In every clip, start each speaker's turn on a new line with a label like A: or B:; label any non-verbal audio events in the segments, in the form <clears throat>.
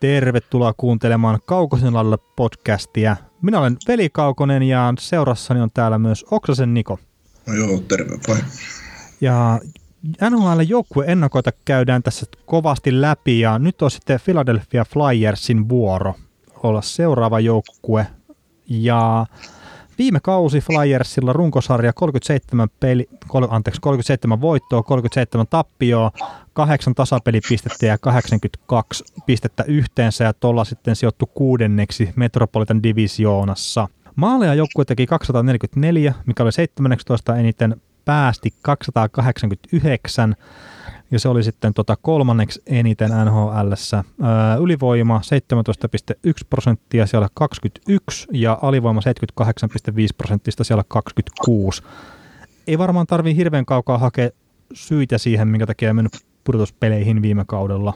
A: Tervetuloa kuuntelemaan Kaukosen lailla podcastia. Minä olen Veli Kaukonen ja seurassani on täällä myös Oksasen Niko.
B: No joo, terve vai.
A: Ja NHL joukkue ennakoita käydään tässä kovasti läpi ja nyt on sitten Philadelphia Flyersin vuoro olla seuraava joukkue. Ja viime kausi Flyersilla runkosarja 37, peli, kol, anteeksi, 37 voittoa, 37 tappioa, 8 tasapelipistettä ja 82 pistettä yhteensä ja tuolla sitten sijoittu kuudenneksi Metropolitan Divisioonassa. Maaleja joukkue teki 244, mikä oli 17 eniten, päästi 289 ja se oli sitten tota kolmanneksi eniten nhl Ylivoima 17,1 prosenttia, siellä 21 ja alivoima 78,5 prosenttista, siellä 26. Ei varmaan tarvii hirveän kaukaa hakea syitä siihen, minkä takia on mennyt pudotuspeleihin viime kaudella.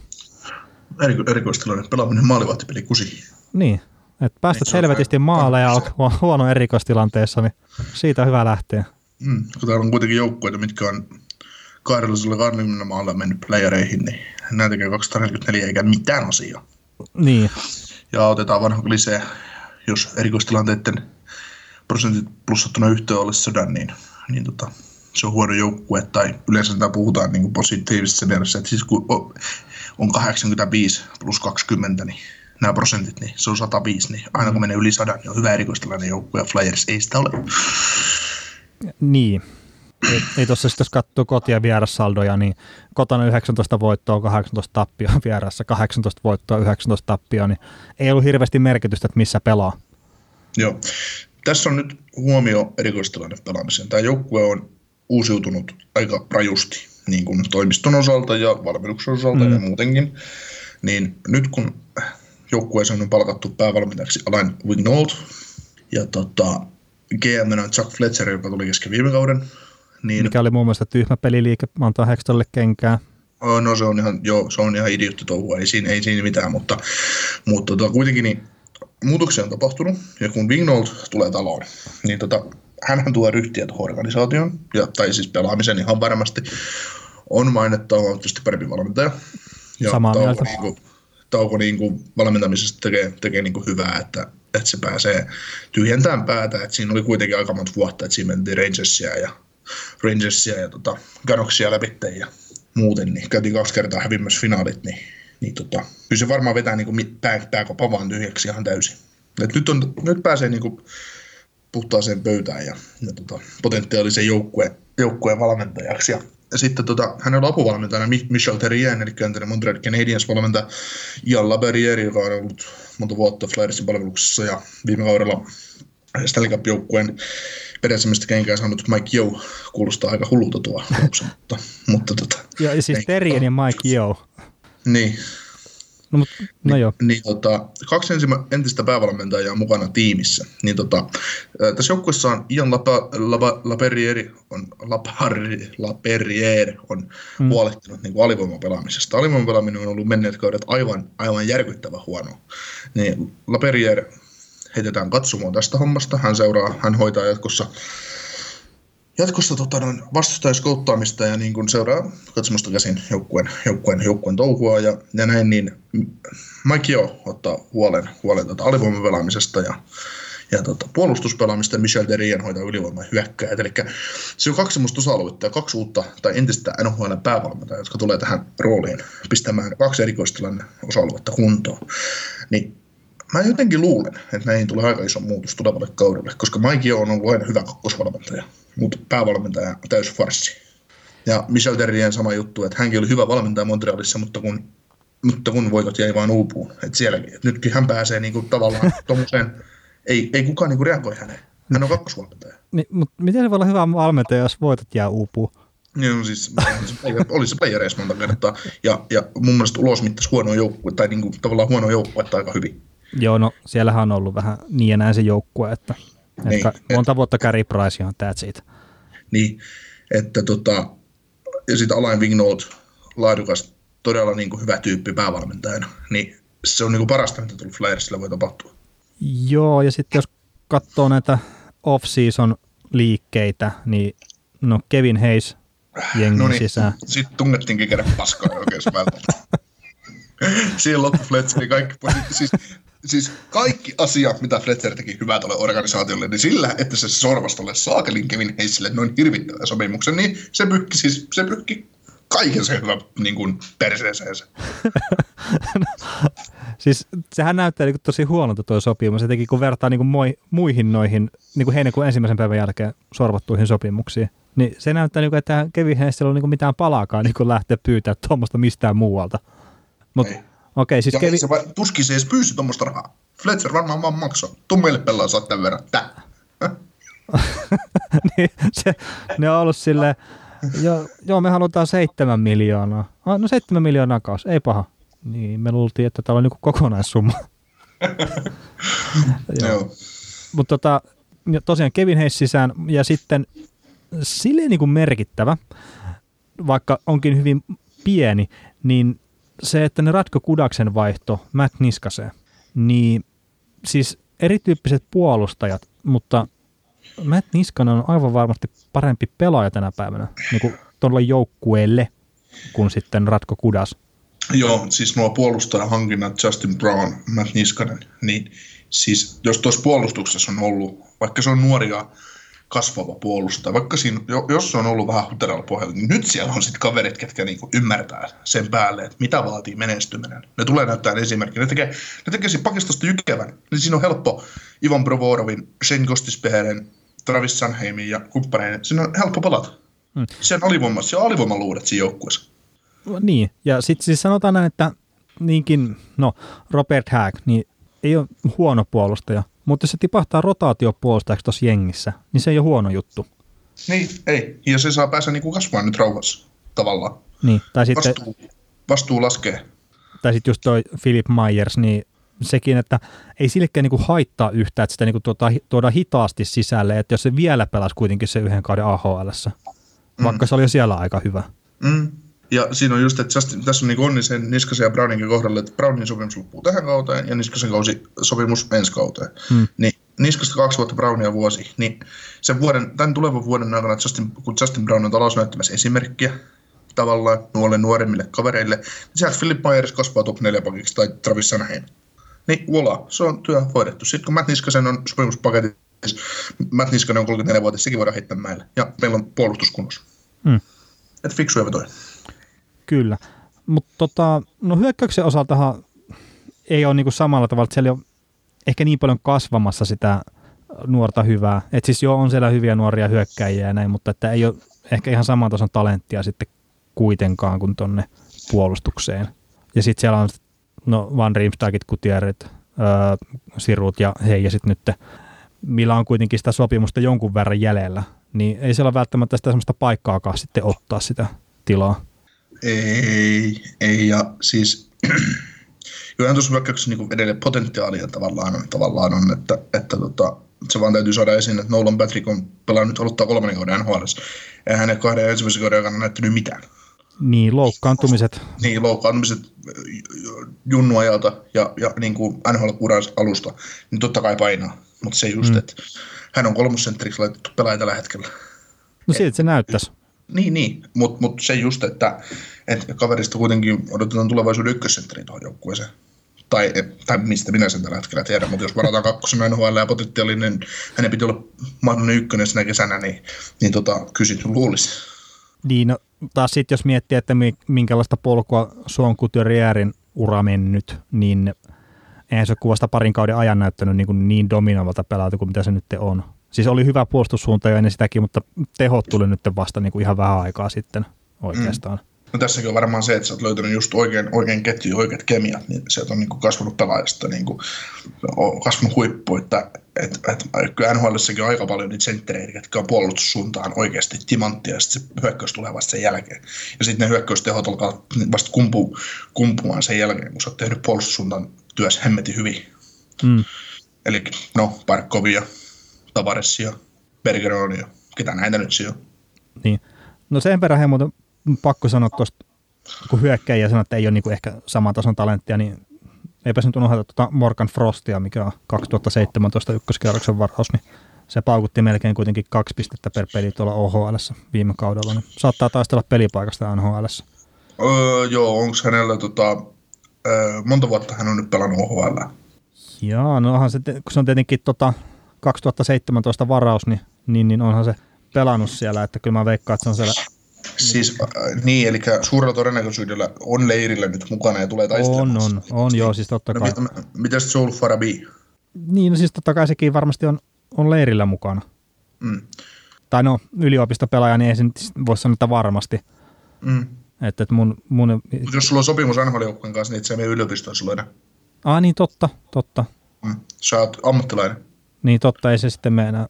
B: Eriko, erikoistilanne, pelaaminen maalivahtipeli kusi.
A: Niin, että päästät helvetisti maaleja ja olet huono erikoistilanteessa, niin siitä on hyvä lähteä.
B: Mm, kun täällä on kuitenkin joukkueita, mitkä on 220 maalla mennyt playereihin, niin näitä tekee 244 eikä mitään asiaa.
A: Niin.
B: Ja otetaan vanha lisää, jos erikoistilanteiden prosentit plussattuna yhteen olisi sodan, niin, niin tota, se on huono joukkue, tai yleensä sitä puhutaan niin positiivisessa mielessä, että siis kun on 85 plus 20, niin nämä prosentit, niin se on 105, niin aina kun menee yli 100, niin on hyvä erikoistilanne joukkue, ja Flyers ei sitä ole.
A: Niin, ei, ei tuossa sitten jos katsoo koti- ja vierassaldoja, niin kotona 19 voittoa, 18 tappioa, <laughs> vieressä 18 voittoa, 19 tappioa, niin ei ollut hirveästi merkitystä, että missä pelaa.
B: Joo. Tässä on nyt huomio erikoistilanne pelaamiseen. Tämä joukkue on uusiutunut aika rajusti, niin kuin toimiston osalta ja valmennuksen osalta mm. ja muutenkin. Niin nyt kun joukkueeseen on palkattu päävalmentajaksi Alain Wignold ja tota, GM on Chuck Fletcher, joka tuli kesken viime kauden,
A: niin, Mikä oli muun muassa tyhmä peliliike, antaa Hextolle kenkää.
B: Oh, no se on ihan, joo, se on ihan idiotti touhua, ei siinä, ei siinä mitään, mutta, mutta tota, kuitenkin niin, muutoksia on tapahtunut, ja kun Wingnold tulee taloon, niin tota, hänhän tuo ryhtiä tuohon organisaatioon, ja, tai siis pelaamisen ihan varmasti, on mainetta, on tietysti parempi valmentaja.
A: Ja Samaa tauko, mieltä.
B: Niin kuin, tauko niin kuin valmentamisesta tekee, tekee niin kuin hyvää, että, että se pääsee tyhjentämään päätä, että siinä oli kuitenkin aika monta vuotta, että siinä mentiin Rangersia ja Rangersia ja tota, Ganoksia läpi ja muuten, niin käytiin kaksi kertaa hävimmässä finaalit, niin, niin tota, kyllä se varmaan vetää niin pää, pääkopa vaan tyhjäksi ihan täysin. Et nyt, on, nyt pääsee niin kuin puhtaaseen pöytään ja, ja tota, potentiaalisen joukkueen, joukkueen valmentajaksi. Ja, ja sitten tota, hänen on apuvalmentajana Michel Terrien, eli entinen Montreal Canadiens valmentaja, Ian Laberrieri, joka on ollut monta vuotta Flyersin palveluksessa ja viime kaudella Stanley Cup-joukkueen peräsimmästä kenkää saanut Mike Yo kuulostaa aika hullulta tuo mutta, mutta tota,
A: Joo, ja siis Terien ja Mike Yo.
B: Niin.
A: No, mutta, no
B: niin,
A: joo.
B: Niin, tota, kaksi ensimmä, entistä päävalmentajaa mukana tiimissä. Niin, tota, tässä joukkueessa on Ian Lapa, Lapa, Laperrieri on, Lapari, Laperrier on hmm. huolehtinut niin alivoimapelaamisesta. Alivoimapelaaminen on ollut menneet kaudet aivan, aivan järkyttävä huono. Niin Laperrier heitetään katsomaan tästä hommasta. Hän seuraa, hän hoitaa jatkossa jatkossa tota, vastustajaskouttaamista ja niin kun seuraa katsomusta käsin joukkueen, joukkueen, joukkueen touhua ja, ja näin, niin Mike Jo ottaa huolen, huolen tota alivoimapelaamisesta ja, ja tota, puolustuspelaamista Michel Derien hoitaa ylivoiman hyökkäjät. Eli se on kaksi semmoista osa-aluetta ja kaksi uutta tai entistä NHL päävalmentajaa, jotka tulee tähän rooliin pistämään kaksi erikoistilanne osa-aluetta kuntoon. Niin mä jotenkin luulen, että näihin tulee aika iso muutos tulevalle kaudelle, koska Mike on ollut aina hyvä kakkosvalmentaja, mutta päävalmentaja täys farsi. Ja Michel Terrien sama juttu, että hänkin oli hyvä valmentaja Montrealissa, mutta kun, mutta kun voitot jäi vain uupuun. Että sielläkin. Et nytkin hän pääseen niinku tavallaan <laughs> tuommoiseen, ei, ei kukaan niinku reagoi häneen. Hän on kakkosvalmentaja.
A: Niin, mutta miten se voi olla hyvä valmentaja, jos voitot jää uupuun?
B: Niin, no siis oli se playereissa monta kertaa. Ja, ja mun mielestä ulos mittasi huono joukkue, tai niinku, tavallaan huono joukkue aika hyvin.
A: Joo, no siellähän on ollut vähän niin ja näin se joukkue, että, niin, että monta et, vuotta Carey Price on täät siitä.
B: Niin, että tota, ja sitten Alain Vignold, laadukas, todella niin kuin hyvä tyyppi päävalmentajana, niin se on niin kuin parasta, mitä tullut Flyersille voi tapahtua.
A: Joo, ja sitten jos katsoo näitä off-season liikkeitä, niin no Kevin Hayes jengin no niin, sisään.
B: Sitten tungettiinkin käydä paskaa oikein <laughs> Siinä loppu Fletcherin kaikki siis, siis kaikki asiat, mitä Fletcher teki hyvää tuolle organisaatiolle, niin sillä, että se sorvasi tuolle saakelin Kevin Heissille noin hirvittävän sopimuksen, niin se pykki, siis, se pykki kaiken se hyvä niin kuin perseeseensä. <laughs>
A: siis sehän näyttää niin tosi huonolta tuo sopimus, etenkin kun vertaa niin kuin moi, muihin noihin niin kuin heinäkuun ensimmäisen päivän jälkeen sorvattuihin sopimuksiin. Niin se näyttää, niin kuin, että Kevin Heissillä on niin kuin mitään palaakaan niin kuin lähteä pyytää tuommoista mistään muualta. Mutta okei, siis
B: ja Kevin... se vai, tuskin se edes pyysi tuommoista rahaa. Fletcher varmaan vaan maksaa. Tuu meille pelaa saat tämän verran. Tää. <laughs>
A: niin, se, ne on ollut silleen, joo, joo, me halutaan seitsemän miljoonaa. Ah, no seitsemän miljoonaa kaus, ei paha. Niin, me luultiin, että tämä on niin kokonaissumma. <laughs> joo. Mutta tota, tosiaan Kevin Hayes sisään ja sitten silleen niin kuin merkittävä, vaikka onkin hyvin pieni, niin se, että ne ratko Kudaksen vaihto Matt Niskaseen, niin siis erityyppiset puolustajat, mutta Matt Niskanen on aivan varmasti parempi pelaaja tänä päivänä niin kuin tuolla joukkueelle kuin sitten Ratko Kudas.
B: Joo, siis nuo puolustajahankinnat Justin Brown, Matt Niskanen, niin siis jos tuossa puolustuksessa on ollut, vaikka se on nuoria kasvava puolustaja, vaikka siinä, jos se on ollut vähän huteralla pohjalla, niin nyt siellä on sitten kaverit, ketkä niinku ymmärtää sen päälle, että mitä vaatii menestyminen. Ne tulee näyttää esimerkkiä. Ne tekee, ne tekee siinä pakistosta jykevän. Niin siinä on helppo Ivan Provorovin, Shane Gostispeheren, Travis Sanheimin ja kumppaneiden. Siinä on helppo palata. Hmm. Se on alivoima, se on alivoimaluudet siinä joukkueessa.
A: Niin, ja sitten siis sanotaan näin, että niinkin, no Robert Hack, niin ei ole huono puolustaja, mutta jos se tipahtaa rotaatiopuolustajaksi tuossa jengissä, niin se ei ole huono juttu.
B: Niin, ei. Ja se saa päästä niinku kasvamaan nyt rauhassa tavallaan.
A: Niin, tai sitten...
B: Vastuu, vastuu laskee.
A: Tai sitten just toi Philip Myers, niin sekin, että ei sillekään niinku haittaa yhtään, että sitä niinku tuota, tuoda hitaasti sisälle, että jos se vielä pelasi kuitenkin se yhden kauden AHL, vaikka mm. se oli jo siellä aika hyvä.
B: Mm. Ja siinä on just, että tässä on niin onni sen Niskasen ja Brownin kohdalla, että Brownin sopimus loppuu tähän kauteen ja Niskasen kausi sopimus ensi kauteen. Hmm. Niin Niskasta kaksi vuotta Brownia vuosi, niin sen vuoden, tämän tulevan vuoden aikana, Justin, kun Justin Brown on talousnäyttämässä esimerkkiä tavallaan nuorille nuoremmille kavereille, niin sieltä Philip Myers kasvaa top 4 pakiksi tai Travis Sanheim. Niin voila, se on työ hoidettu. Sitten kun Matt Niskasen on sopimuspaketti, Matt Niskanen on 34 vuotta, sekin voidaan heittää meille. Ja meillä on puolustuskunnossa. Hmm. Että fiksuja toi.
A: Kyllä. Mutta tota, no hyökkäyksen osaltahan ei ole niinku samalla tavalla, että siellä ei ole ehkä niin paljon kasvamassa sitä nuorta hyvää. Et siis joo, on siellä hyviä nuoria hyökkäjiä ja näin, mutta että ei ole ehkä ihan saman tason talenttia sitten kuitenkaan kuin tonne puolustukseen. Ja sitten siellä on no Van Riemstakit, Kutierit, öö, Sirut ja hei, ja sitten nyt, millä on kuitenkin sitä sopimusta jonkun verran jäljellä, niin ei siellä välttämättä sitä sellaista paikkaakaan sitten ottaa sitä tilaa.
B: Ei, ei ja siis <clears throat> kyllähän tuossa hyökkäyksessä niin edelleen potentiaalia tavallaan on, tavallaan on että, että tota, se vaan täytyy saada esiin, että Nolan Patrick on pelannut aloittaa kolmannen kauden NHL. Ei hänen kahden ensimmäisen kauden aikana näyttänyt mitään.
A: Niin, loukkaantumiset.
B: Niin, loukkaantumiset junnuajalta ja, ja niin kuin nhl alusta, niin totta kai painaa. Mutta se just, mm. että hän on kolmosentteriksi laitettu pelaaja tällä hetkellä.
A: No siltä se näyttäisi.
B: Niin, niin. mutta mut se just, että, että kaverista kuitenkin odotetaan tulevaisuuden ykkössentteri tuohon joukkueeseen. Tai, tai mistä minä sen tällä hetkellä tiedän, mutta jos varataan kakkosen NHL ja potentiaalinen, niin hänen piti olla mahdollinen ykkönen sinä kesänä, niin, niin tota, kysyt luulisi.
A: Niin, no, taas sitten jos miettii, että minkälaista polkua Suon Couturierin ura mennyt, niin eihän se kuvasta parin kauden ajan näyttänyt niin, kuin niin dominoivalta pelaajalta kuin mitä se nyt on. Siis oli hyvä puolustussuunta jo ennen sitäkin, mutta tehot tuli nyt vasta niin kuin ihan vähän aikaa sitten oikeastaan. Mm.
B: No tässäkin on varmaan se, että sä oot löytänyt just oikein, oikein ketju, oikeat kemiat, niin sieltä on niin kuin kasvanut pelaajasta niin kuin, on kasvanut huippu, että et, et, kyllä nhl on aika paljon niitä senttereitä, jotka on puolustussuuntaan oikeasti timanttia, ja sitten se hyökkäys tulee vasta sen jälkeen. Ja sitten ne hyökkäystehot alkaa vasta kumpu, kumpumaan sen jälkeen, kun sä oot tehnyt puolustussuuntaan työssä hemmetin hyvin. Mm. Eli no, Parkkovia, Tavaresia, Bergeronia, ketä näitä nyt siellä
A: Niin. No sen verran he muuten pakko sanoa tuosta, kun hyökkäjä sanoo, että ei ole niinku ehkä saman tason talenttia, niin eipä se nyt unohda tuota Morgan Frostia, mikä on 2017 ykköskerroksen varaus, niin se paukutti melkein kuitenkin kaksi pistettä per peli tuolla OHL viime kaudella, niin saattaa taistella pelipaikasta NHL.
B: Öö, joo, onko hänellä tota, Öö, monta vuotta hän on nyt pelannut OHL.
A: Joo, no onhan se, kun se on tietenkin tota 2017 varaus, niin, niin, niin onhan se pelannut siellä, että kyllä mä veikkaan, että se on siellä
B: Siis äh, niin, eli suurella todennäköisyydellä on leirillä nyt mukana ja tulee taistelemaan.
A: On, on, on joo, siis totta
B: no,
A: kai.
B: mit, mitäs Joel Farabi?
A: Niin, no siis totta kai sekin varmasti on, on leirillä mukana.
B: Mm.
A: Tai no, yliopistopelaaja, niin ei se nyt voi sanoa, että varmasti.
B: Mm.
A: Että, että mun, mun...
B: Mut jos sulla on sopimus nhl kanssa, niin et sä mene yliopistoon silloin enää.
A: Ah, niin totta, totta.
B: Mm. Sä oot ammattilainen.
A: Niin totta, ei se sitten mene,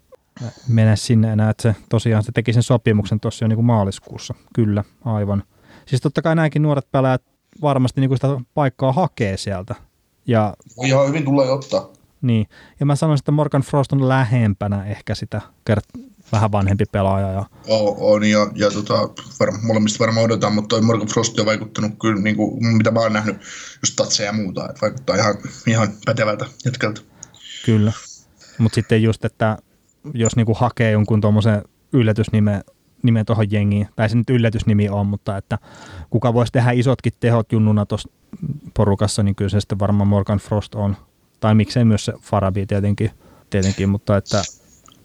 A: mene sinne enää, että se tosiaan se teki sen sopimuksen tuossa jo niin kuin maaliskuussa. Kyllä, aivan. Siis totta kai nämäkin nuoret pelaajat varmasti niin kuin sitä paikkaa hakee sieltä. Ja,
B: Ihan hyvin tulee ottaa.
A: niin. ja mä sanoisin, että Morgan Frost on lähempänä ehkä sitä kert- vähän vanhempi pelaaja. Ja,
B: On, on ja, ja tota, varma, molemmista varmaan odotetaan, mutta toi Morgan Frost on vaikuttanut kyllä, niin kuin, mitä mä oon nähnyt, just tatseja ja muuta, että vaikuttaa ihan, ihan pätevältä jätkältä.
A: Kyllä. Mutta sitten just, että jos niinku hakee jonkun tuommoisen yllätysnimen nimen tuohon jengiin, tai se nyt yllätysnimi on, mutta että kuka voisi tehdä isotkin tehot junnuna tuossa porukassa, niin kyllä se sitten varmaan Morgan Frost on. Tai miksei myös se Farabi tietenkin, tietenkin mutta että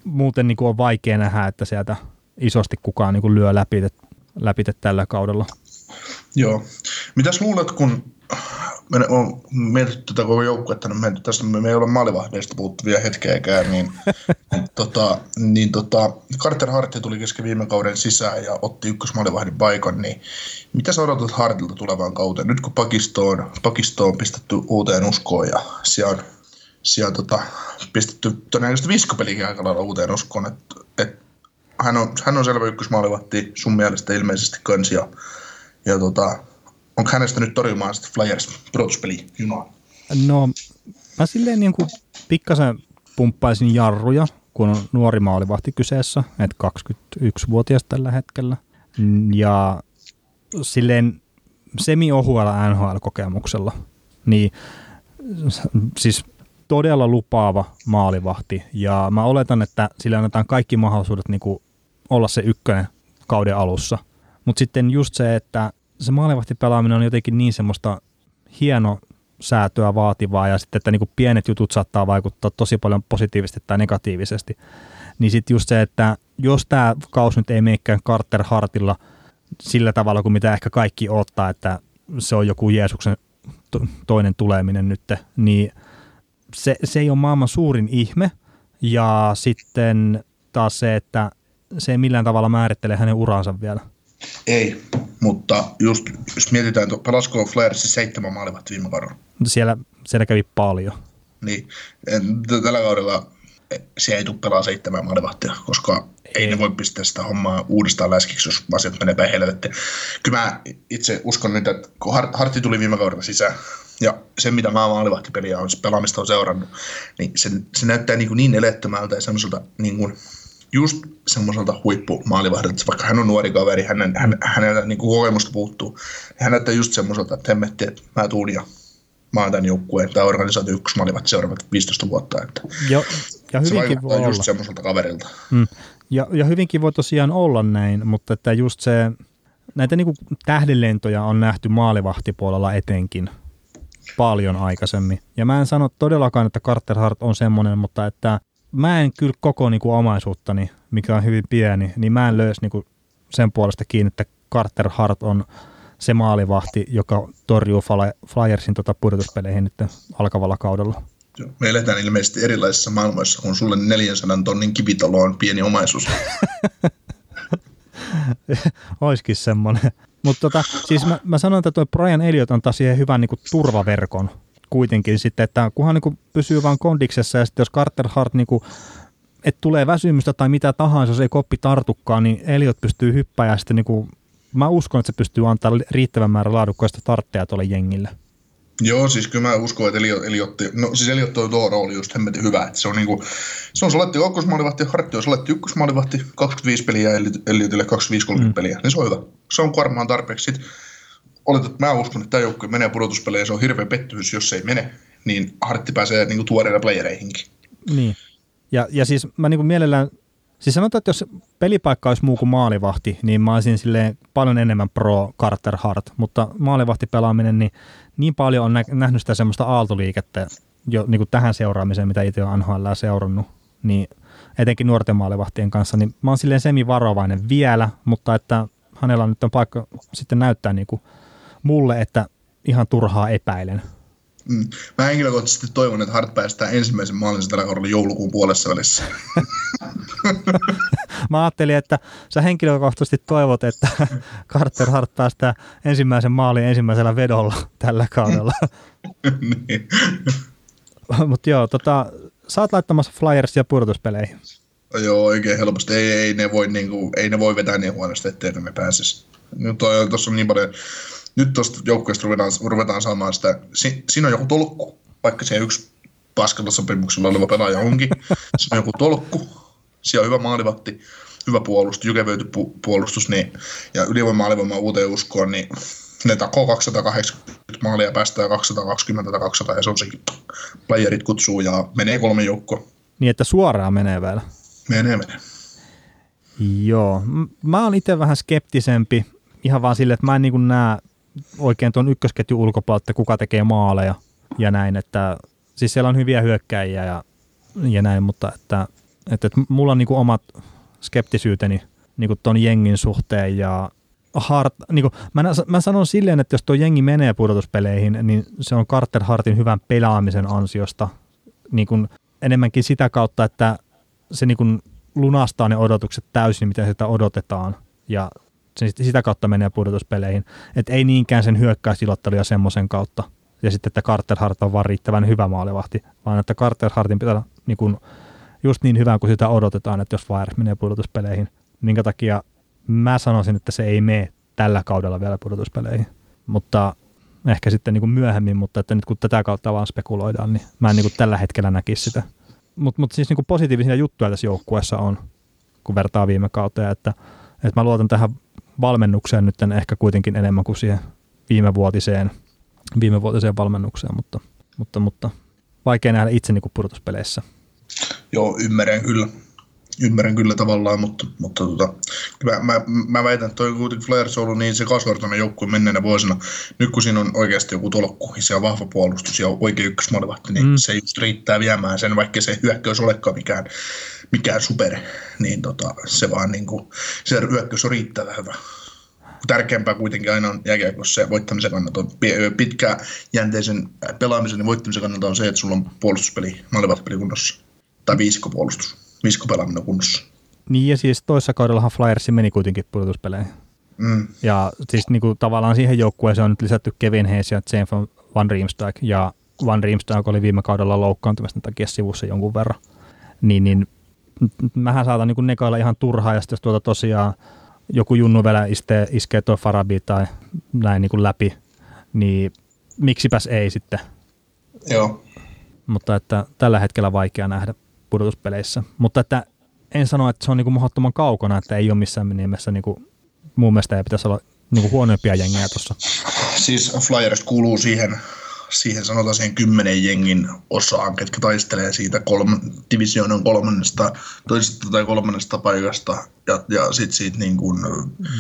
A: muuten niin kuin on vaikea nähdä, että sieltä isosti kukaan niin kuin lyö läpi, läpi tällä kaudella.
B: Joo. Mitäs luulet, kun me on mietitty tätä koko joukkuetta, niin menty tästä, me ei ole maalivahdeista puuttuvia hetkeäkään, niin, niin, tota, niin tota, Carter Hartti tuli kesken viime kauden sisään ja otti ykkösmaalivahdin paikan, niin mitä sä odotat Hartilta tulevaan kauteen? Nyt kun Pakisto on, Pakisto on pistetty uuteen uskoon ja siellä on, siellä on tota, pistetty todennäköisesti viskopelikin aika lailla uuteen uskoon, että et, hän, on, hän on selvä ykkösmaalivahti sun mielestä ilmeisesti kans ja, ja tota, onko hänestä nyt torjumaan sitä Flyers pudotuspeli junaa?
A: No, mä silleen niin kuin pikkasen pumppaisin jarruja, kun on nuori maalivahti kyseessä, että 21-vuotias tällä hetkellä. Ja silleen semi-ohuella NHL-kokemuksella, niin siis todella lupaava maalivahti. Ja mä oletan, että sille annetaan kaikki mahdollisuudet niin kuin olla se ykkönen kauden alussa. Mutta sitten just se, että se maalivahtipelaaminen on jotenkin niin semmoista hieno säätöä vaativaa ja sitten, että niin kuin pienet jutut saattaa vaikuttaa tosi paljon positiivisesti tai negatiivisesti. Niin sitten just se, että jos tämä kaus nyt ei meikään Carter Hartilla sillä tavalla kuin mitä ehkä kaikki ottaa, että se on joku Jeesuksen to- toinen tuleminen nyt, niin se, se ei ole maailman suurin ihme. Ja sitten taas se, että se ei millään tavalla määrittele hänen uransa vielä.
B: Ei, mutta just jos mietitään, että pelasko Flyersin seitsemän maalivat viime kaudella.
A: Siellä, siellä kävi paljon.
B: Niin, tällä kaudella se ei tule pelaa seitsemän maalivahtia, koska ei. ei ne voi pistää sitä hommaa uudestaan läskiksi, jos asiat menee päin helvettiin. Kyllä mä itse uskon nyt, että kun Hartti tuli viime kaudella sisään, ja se, mitä mä maalivahtipeliä on, pelaamista on seurannut, niin se, se näyttää niin, kuin niin elettömältä ja semmoiselta niin kuin, just semmoiselta huippumaalivahdilta, vaikka hän on nuori kaveri, hänen, hän, hänellä niin kuin kokemusta puuttuu, hän näyttää just semmoiselta, että hemmetti, että mä tuun ja mä oon tämän joukkueen, tämä organisaatio yksi maalivat seuraavat 15 vuotta. Että
A: jo, ja hyvinkin
B: se
A: voi
B: just
A: olla.
B: semmoiselta kaverilta.
A: Mm. Ja, ja hyvinkin voi tosiaan olla näin, mutta että just se, näitä niin tähdenlentoja on nähty maalivahtipuolella etenkin paljon aikaisemmin. Ja mä en sano todellakaan, että Carter Hart on semmoinen, mutta että mä en kyllä koko niin kuin omaisuuttani, mikä on hyvin pieni, niin mä en löysi niin kuin sen puolesta kiinni, että Carter Hart on se maalivahti, joka torjuu Flyersin tota pudotuspeleihin nyt alkavalla kaudella.
B: Me eletään ilmeisesti erilaisissa maailmoissa, kun sulle 400 tonnin kivitalo on pieni omaisuus. <laughs>
A: Oiskin semmoinen. Mutta tota, siis mä, mä sanoin, että tuo Brian Elliot antaa siihen hyvän niin kuin, turvaverkon kuitenkin sitten, että kunhan niin pysyy vaan kondiksessa ja sitten jos Carter Hart niin kuin, että tulee väsymystä tai mitä tahansa, jos ei koppi tartukkaan, niin Elliot pystyy hyppää ja sitten niin kuin, mä uskon, että se pystyy antaa riittävän määrän laadukkaista tartteja tuolle jengille.
B: Joo, siis kyllä mä uskon, että Eliot, Eliotti, no siis Eliot on tuo rooli just hemmetin hyvä, että se on niinku, se on soletti kakkosmaalivahti, Hartti on soletti ykkösmaalivahti, 25 peliä Eliotille 25-30 mm. peliä, niin se on hyvä. Se on varmaan tarpeeksi. Sitten oletat, että mä uskon, että tämä joukkue menee pudotuspeleihin se on hirveä pettymys, jos se ei mene, niin Hartti pääsee niinku tuoreilla playereihinkin.
A: Niin, ja, ja siis mä niinku mielellään Siis sanotaan, että jos pelipaikka olisi muu kuin maalivahti, niin mä olisin silleen paljon enemmän pro Carter Hart, mutta maalivahti pelaaminen, niin niin paljon on nä- nähnyt sitä semmoista aaltoliikettä jo niin kuin tähän seuraamiseen, mitä itse olen NHL seurannut, niin etenkin nuorten maalivahtien kanssa, niin mä oon silleen semivarovainen vielä, mutta että hänellä nyt on paikka sitten näyttää niin kuin mulle, että ihan turhaa epäilen.
B: Mm. Mä henkilökohtaisesti toivon, että Hart päästää ensimmäisen maalinsa tällä kaudella joulukuun puolessa välissä. <laughs>
A: Mä ajattelin, että sä henkilökohtaisesti toivot, että Carter Hart päästää ensimmäisen maalin ensimmäisellä vedolla tällä kaudella. <laughs> niin. Mutta joo, tota, sä oot laittamassa Flyersia pudotuspeleihin.
B: Joo, oikein helposti. Ei, ei, ne voi, niin kuin, ei ne voi vetää niin huonosti, ettei ne pääsisi. Tuossa on niin paljon nyt tuosta joukkueesta ruvetaan, ruvetaan saamaan sitä, si, siinä on joku tolkku, vaikka se yksi paskalla sopimuksella oleva pelaaja onkin, <laughs> siinä on joku tolkku, siellä on hyvä maalivatti, hyvä puolustus, jykevöity pu, puolustus, niin, ja ylivoima alivoimaa uuteen uskoon, niin ne takoo 280 maalia päästään 220 tai 200 ja se on sekin. Playerit kutsuu ja menee kolme joukkoa.
A: Niin, että suoraan menee vielä?
B: Menee, menee.
A: Joo. Mä oon itse vähän skeptisempi ihan vaan sille, että mä en niin näe oikein tuon ykkösketjun ulkopuolelta, että kuka tekee maaleja ja näin, että siis siellä on hyviä hyökkäjiä ja, ja näin, mutta että, että, että mulla on niin kuin omat skeptisyyteni niin kuin ton jengin suhteen ja Hart, niin kuin, mä, mä sanon silleen, että jos tuo jengi menee pudotuspeleihin, niin se on Carter Hartin hyvän pelaamisen ansiosta niin kuin enemmänkin sitä kautta, että se niin kuin lunastaa ne odotukset täysin, mitä sitä odotetaan. Ja sitä kautta menee pudotuspeleihin. Että ei niinkään sen hyökkäysilottelu ja semmoisen kautta. Ja sitten, että Carter Hart on vaan riittävän hyvä maalivahti, vaan että Carter Hartin pitää olla niin kuin, just niin hyvä kuin sitä odotetaan, että jos Flyers menee pudotuspeleihin. Minkä takia mä sanoisin, että se ei mene tällä kaudella vielä pudotuspeleihin. Mutta ehkä sitten niin kuin myöhemmin, mutta että nyt kun tätä kautta vaan spekuloidaan, niin mä en niin kuin tällä hetkellä näkisi sitä. Mutta mut siis niin kuin positiivisia juttuja tässä joukkueessa on, kun vertaa viime kauteen, että, että mä luotan tähän valmennukseen nyt ehkä kuitenkin enemmän kuin siihen viimevuotiseen, viimevuotiseen valmennukseen, mutta, mutta, mutta vaikea nähdä itse niin kuin pudotuspeleissä.
B: Joo, ymmärrän kyllä. Ymmärrän kyllä tavallaan, mutta, mutta tota, mä, mä, mä, väitän, että toi kuitenkin Flyers on ollut niin se kasvartainen joukkue menneenä vuosina. Nyt kun siinä on oikeasti joku tolkku, ja on vahva puolustus ja oikein ykkösmaalivahti, niin mm. se just riittää viemään sen, vaikka se hyökkäys olekaan mikään mikään super, niin tota, se vaan niin kuin, se hyökkäys on riittävän hyvä. Tärkeämpää kuitenkin aina on jääkiekossa se voittamisen kannalta on pitkäjänteisen pelaamisen ja voittamisen kannalta on se, että sulla on puolustuspeli, maalivahtipeli kunnossa. Tai viisikkopuolustus, viisikopelaaminen kunnossa.
A: Niin ja siis toissa kaudellahan Flyers meni kuitenkin pudotuspeleihin. Mm. Ja siis niin kuin, tavallaan siihen joukkueeseen on nyt lisätty Kevin Hayes ja James Van Riemsdijk. Ja Van Riemsdijk oli viime kaudella loukkaantumisen takia sivussa jonkun verran. Niin, niin mähän saatan niin nekoilla ihan turhaa, ja sitten jos tuota tosiaan joku junnu vielä iskee, iskee tuo Farabi tai näin niin kuin läpi, niin miksipäs ei sitten.
B: Joo.
A: Mutta että tällä hetkellä vaikea nähdä pudotuspeleissä. Mutta että en sano, että se on niin kuin mahdottoman kaukana, että ei ole missään nimessä niin kuin, mun mielestä ei pitäisi olla niin kuin huonoimpia jengejä tuossa.
B: Siis Flyers kuuluu siihen siihen sanotaan siihen kymmenen jengin osaan, ketkä taistelee siitä kolme, divisioonan kolmannesta, toisesta tai kolmannesta paikasta ja, ja sitten siitä niin kuin,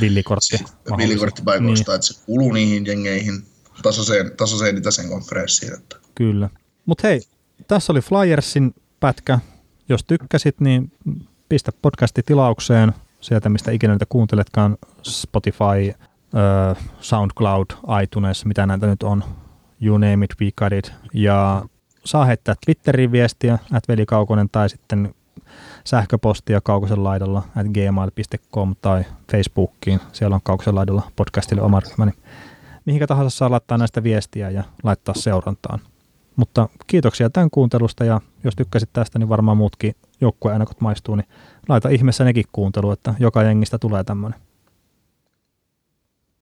A: villikortti,
B: villikorttipaikoista, niin. että se kuuluu niihin jengeihin tasaiseen, tasaiseen itäisen konferenssiin. Että.
A: Kyllä. Mutta hei, tässä oli Flyersin pätkä. Jos tykkäsit, niin pistä podcasti tilaukseen sieltä, mistä ikinä niitä kuunteletkaan, Spotify, SoundCloud, iTunes, mitä näitä nyt on you name it, we got it. Ja saa heittää Twitterin viestiä, at velikaukonen, tai sitten sähköpostia Kaukosen laidalla at gmail.com tai Facebookiin. Siellä on Kaukosen laidalla podcastille oma ryhmäni. Mihinkä tahansa saa laittaa näistä viestiä ja laittaa seurantaan. Mutta kiitoksia tämän kuuntelusta ja jos tykkäsit tästä, niin varmaan muutkin joukkueen maistuu, niin laita ihmeessä nekin kuuntelu, että joka jengistä tulee tämmöinen.